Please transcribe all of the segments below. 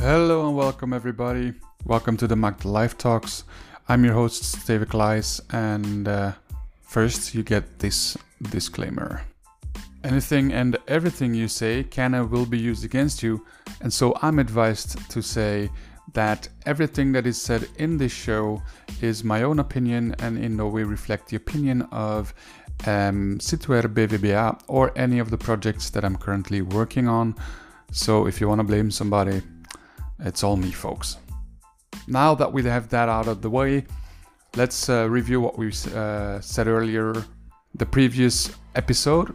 Hello and welcome, everybody. Welcome to the Makt Life Talks. I'm your host, David Claeys, and uh, first you get this disclaimer. Anything and everything you say can and will be used against you, and so I'm advised to say that everything that is said in this show is my own opinion and in no way reflect the opinion of um, Sitwear BVBA or any of the projects that I'm currently working on. So if you want to blame somebody, it's all me, folks. Now that we have that out of the way, let's uh, review what we uh, said earlier. The previous episode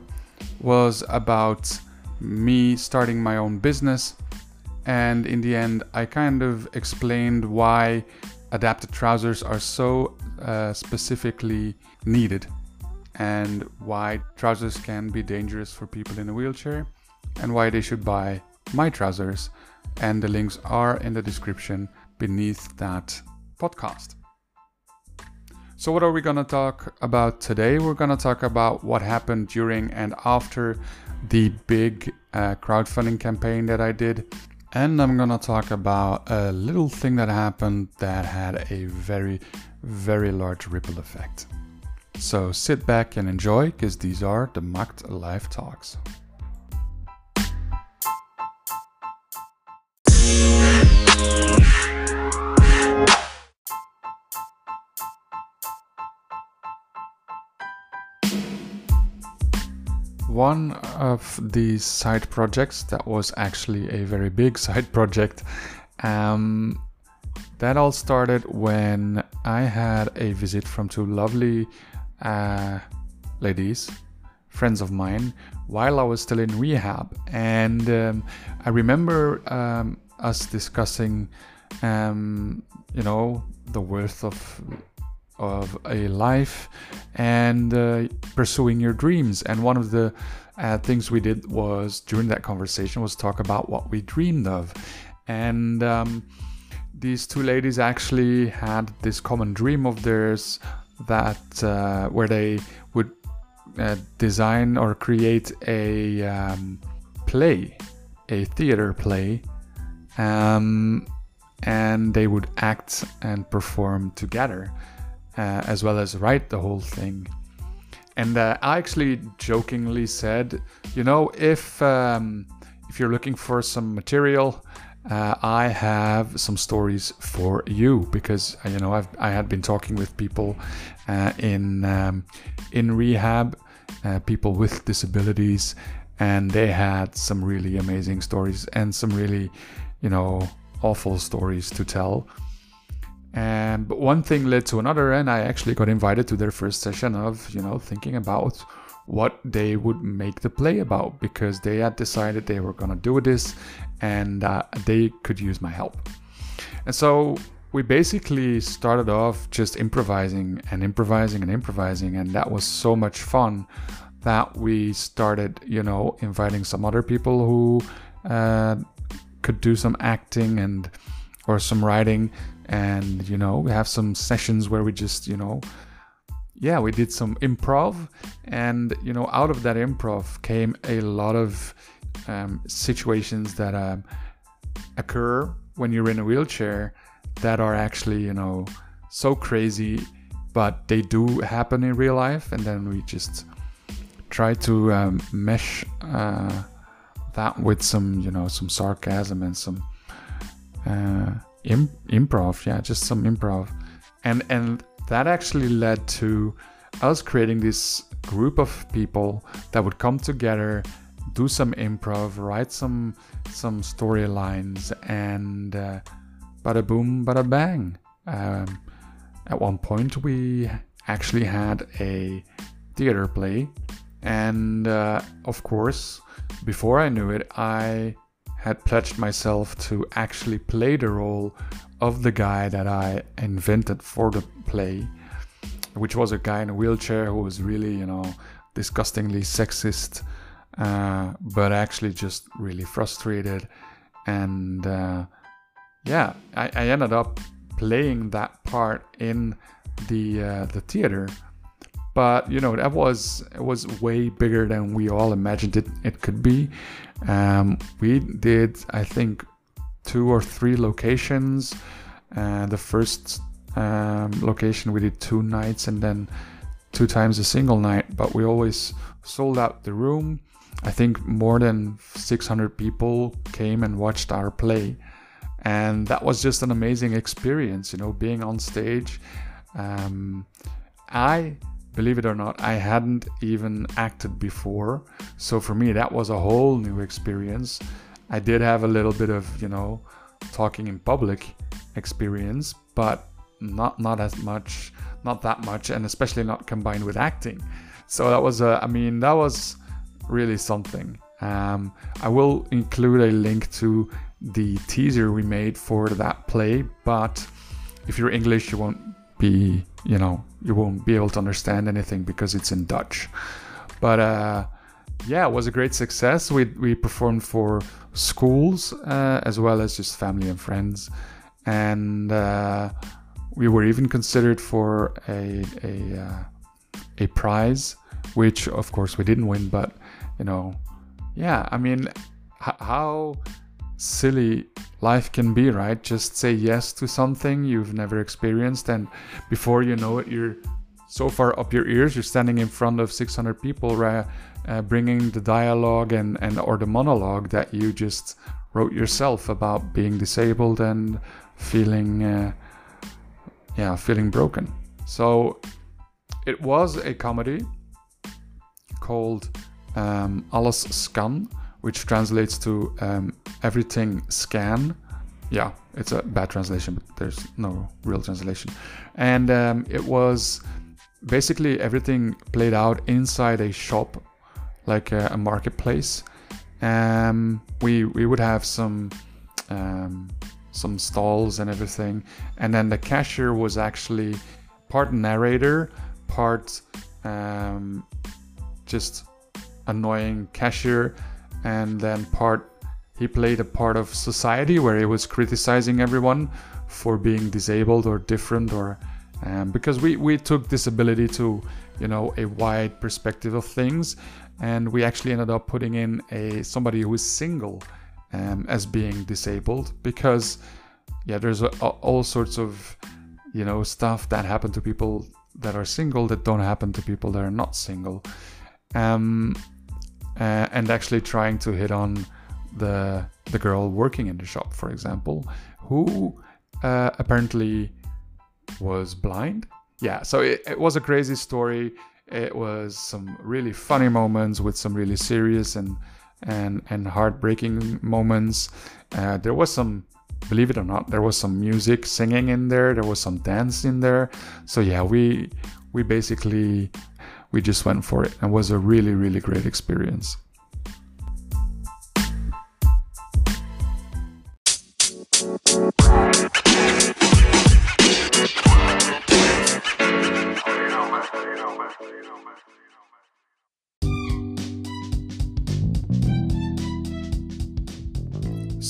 was about me starting my own business, and in the end, I kind of explained why adapted trousers are so uh, specifically needed and why trousers can be dangerous for people in a wheelchair and why they should buy my trousers. And the links are in the description beneath that podcast. So, what are we going to talk about today? We're going to talk about what happened during and after the big uh, crowdfunding campaign that I did. And I'm going to talk about a little thing that happened that had a very, very large ripple effect. So sit back and enjoy, because these are the Makt Life Talks. One of these side projects that was actually a very big side project um, that all started when I had a visit from two lovely uh, ladies, friends of mine, while I was still in rehab. And um, I remember um, us discussing, um, you know, the worth of of a life and uh, pursuing your dreams. And one of the uh, things we did was during that conversation was talk about what we dreamed of. And um, these two ladies actually had this common dream of theirs that uh, where they would uh, design or create a um, play, a theater play, um, and they would act and perform together, uh, as well as write the whole thing. And uh, I actually jokingly said, you know, if um, if you're looking for some material uh, I have some stories for you because uh, you know I've I had been talking with people uh, in um, in rehab, uh, people with disabilities, and they had some really amazing stories and some really you know awful stories to tell. And but one thing led to another, and I actually got invited to their first session of you know thinking about what they would make the play about because they had decided they were to do this and uh, they could use my help. And so we basically started off just improvising and improvising and improvising, and that was so much fun that we started, you know, inviting some other people who uh, could do some acting and or some writing, and you know, we have some sessions where we just, you know, yeah, we did some improv, and you know, out of that improv came a lot of um, situations that um, occur when you're in a wheelchair that are actually, you know, so crazy, but they do happen in real life, and then we just try to um, mesh uh, that with some, you know, some sarcasm and some uh, Im- improv. Yeah, just some improv, and and that actually led to us creating this group of people that would come together do some improv write some some storylines and uh, bada boom bada bang um, at one point we actually had a theater play and uh, of course before i knew it i had pledged myself to actually play the role of the guy that I invented for the play, which was a guy in a wheelchair who was really, you know, disgustingly sexist, uh, but actually just really frustrated. And uh, yeah, I, I, ended up playing that part in the uh, the theater. But you know that was it was way bigger than we all imagined it, it could be. Um, we did, I think, two or three locations. Uh, the first um, location we did two nights and then two times a single night, but we always sold out the room. I think more than 600 people came and watched our play. And that was just an amazing experience, you know, being on stage. Um, I, believe it or not, I hadn't even acted before. So for me, that was a whole new experience. I did have a little bit of, you know, talking in public experience, but not not as much, not that much, and especially not combined with acting. So that was, a, I mean, that was really something. Um, I will include a link to the teaser we made for that play, but if you're English, you won't be, you know, you won't be able to understand anything because it's in Dutch. But uh, yeah, it was a great success. We we performed for schools uh, as well as just family and friends, and uh, we were even considered for a a uh, a prize, which of course we didn't win, but you know, yeah, I mean, h- how silly life can be, right? Just say yes to something you've never experienced, and before you know it, you're so far up your ears, you're standing in front of 600 people? Uh, bringing the dialogue and, and or the monologue that you just wrote yourself about being disabled and feeling, uh, yeah, feeling broken. So it was a comedy called um, Alles Scan, which translates to um, everything scan. Yeah, it's a bad translation, but there's no real translation. And um, it was basically everything played out inside a shop, like a, a marketplace. Um, we we would have some um, some stalls and everything, and then the cashier was actually part narrator, part um, just annoying cashier, and then part he played a part of society where he was criticizing everyone for being disabled or different or um, because we we took disability to you know a wide perspective of things. And we actually ended up putting in a somebody who is single um, as being disabled because yeah there's a, a, all sorts of you know stuff that happen to people that are single that don't happen to people that are not single. Um, uh, and actually trying to hit on the the girl working in the shop for example who uh, apparently was blind. Yeah, so it, it was a crazy story. It was some really funny moments with some really serious and and and heartbreaking moments. Uh, there was some, believe it or not, there was some music, singing in there. There was some dance in there. So yeah, we we basically we just went for it and was a really really great experience.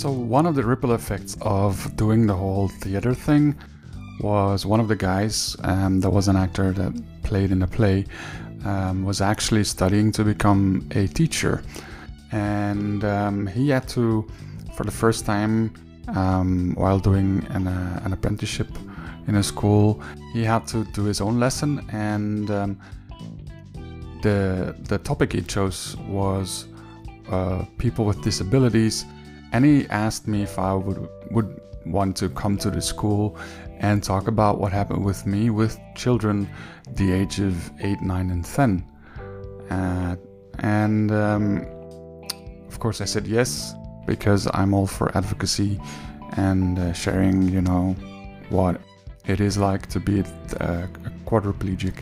So, one of the ripple effects of doing the whole theater thing was one of the guys um, that was an actor that played in the play um, was actually studying to become a teacher. And um, he had to, for the first time um, while doing an, uh, an, apprenticeship in a school, he had to do his own lesson. And um, the, the topic he chose was uh, people with disabilities and he asked me if I would would want to come to the school and talk about what happened with me with children the age of 8 9 and 10 uh, and um, of course i said yes because i'm all for advocacy and uh, sharing you know what it is like to be a, quadriplegic.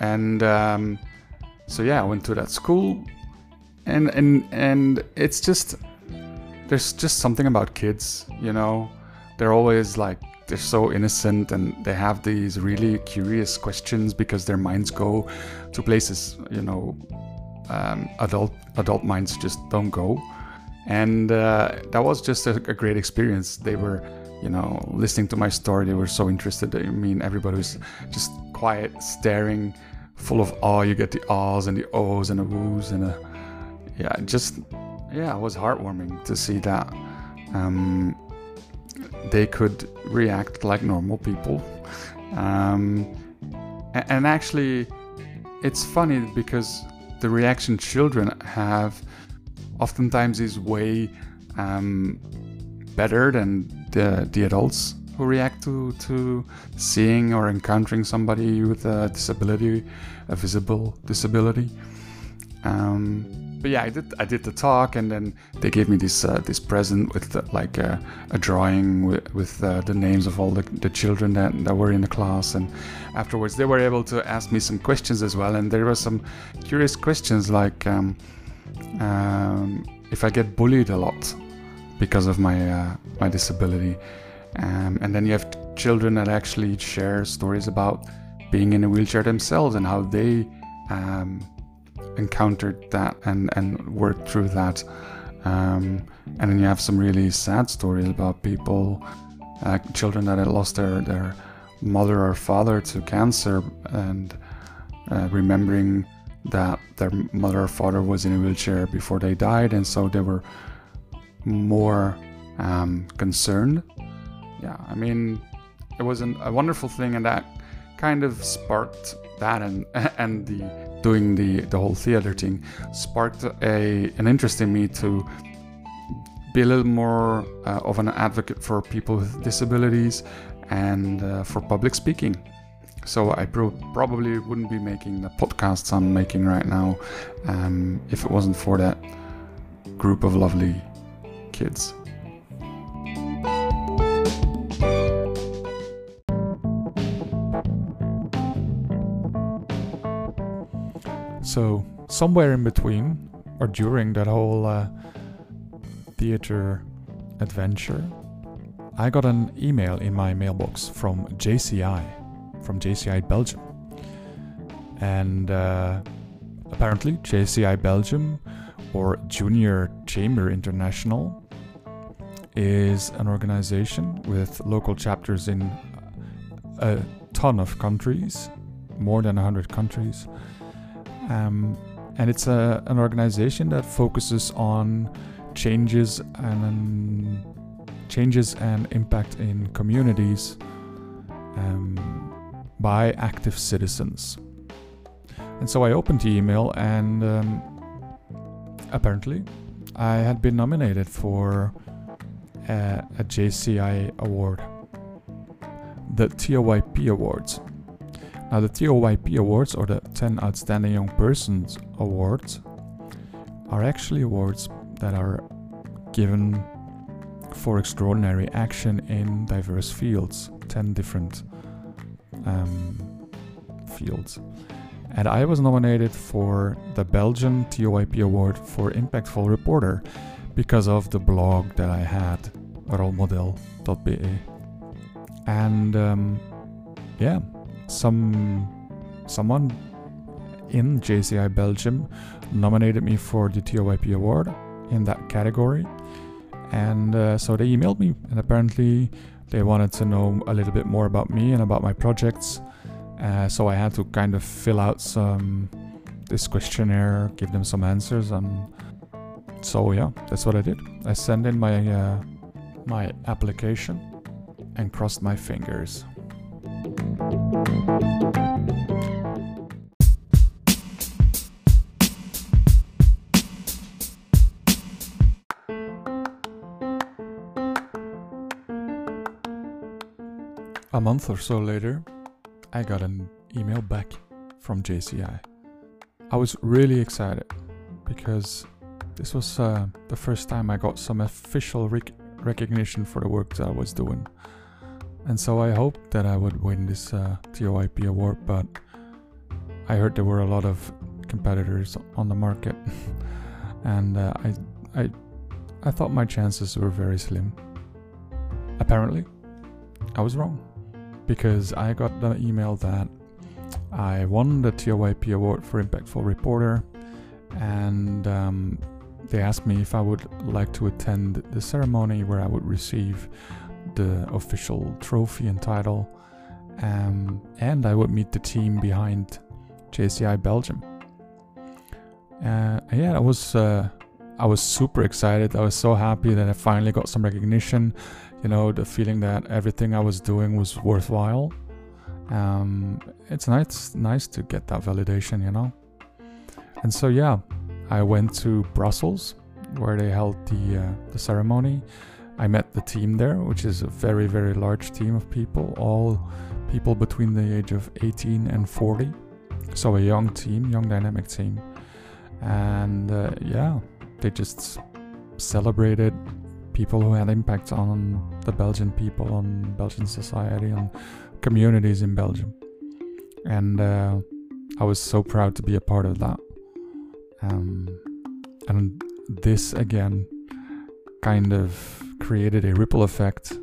And um, so yeah i went to that school and and and it's just there's just something about kids, you know. They're always like they're so innocent and they have these really curious questions because their minds go to places, you know, um, adult adult minds just don't go. And uh, that was just a, a, great experience. They were, you know, listening to my story. They were so interested. I mean, everybody was just quiet, staring, full of awe. You get the ahs and the ohs and the woos and a, yeah, just yeah, it was heartwarming to see that um, they could react like normal people. Um, and actually, it's funny because the reaction children have oftentimes is way um, better than the, the adults who react to, to seeing or encountering somebody with a disability, a visible disability. Um, but yeah, I did I did the talk, and then they gave me this uh, this present with the, like a, a, drawing with, with uh, the names of all the, the children that, that were in the class, and afterwards they were able to ask me some questions as well, and there were some curious questions like um, um, if I get bullied a lot because of my uh, my disability, um, and then you have children that actually share stories about being in a wheelchair themselves and how they um, encountered that and, and worked through that. Um, and then you have some really sad stories about people, uh, children that had lost their, their mother or father to cancer and uh, remembering that their mother or father was in a wheelchair before they died, and so they were more um, concerned. Yeah, I mean, it was an, a wonderful thing, and that kind of sparked that and and the doing the the whole theater thing sparked a an interest in me to be a little more uh, of an advocate for people with disabilities and uh, for public speaking. So I pro- probably wouldn't be making the podcasts I'm making right now um, if it wasn't for that group of lovely kids. So, somewhere in between, or during that whole uh, theater adventure, I got an email in my mailbox from JCI, from JCI Belgium. And uh, apparently, JCI Belgium, or Junior Chamber International, is an organization with local chapters in a ton of countries, more than 100 countries um, and it's a, an organization that focuses on changes and um, changes and impact in communities um, by active citizens. And so I opened the email, and um, apparently, I had been nominated for a, a JCI award, the TOYP Awards. Now, the TOYP Awards, or the 10 Outstanding Young Persons Awards, are actually awards that are given for extraordinary action in diverse fields, 10 different um, fields. And I was nominated for the Belgian TOYP Award for Impactful Reporter because of the blog that I had, rolmodel.be. And um, yeah, some someone in JCI Belgium nominated me for the TOYP award in that category. And uh, so they emailed me, and apparently they wanted to know a little bit more about me and about my projects. Uh, so I had to kind of fill out some this questionnaire, give them some answers, and so yeah, that's what I did. I sent in my uh, my application and crossed my fingers. A month or so later, I got an email back from JCI. I was really excited because this was uh, the first time I got some official rec- recognition for the work that I was doing. And so I hoped that I would win this uh, TOYP award, but I heard there were a lot of competitors on the market, and uh, I, I, I thought my chances were very slim. Apparently, I was wrong, because I got the email that I won the TOYP award for Impactful Reporter, and um, they asked me if I would like to attend the ceremony where I would receive the official trophy and title, um, and I would meet the team behind JCI Belgium. Uh, yeah, it was uh, I was super excited. I was so happy that I finally got some recognition. You know, the feeling that everything I was doing was worthwhile. Um, it's nice, nice to get that validation. You know. And so yeah, I went to Brussels where they held the uh, the ceremony. I met the team there, which is a very very large team of people, all people between the age of 18 and 40. So a young team, young dynamic team, and uh, yeah, they just celebrated people who had impact on the Belgian people, on Belgian society, on communities in Belgium, and uh, I was so proud to be a part of that. Um, and this again kind of created a ripple effect,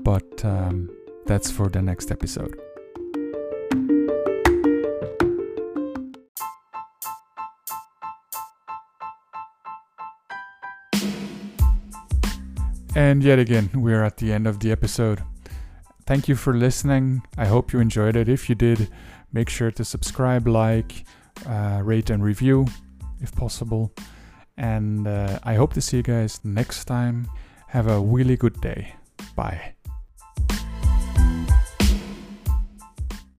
but um, that's for the next episode. And yet again, we're at the end of the episode. Thank you for listening. I hope you enjoyed it. If you did, make sure to subscribe, like, uh, rate, and review if possible. And uh, I hope to see you guys next time. Have a really good day. Bye.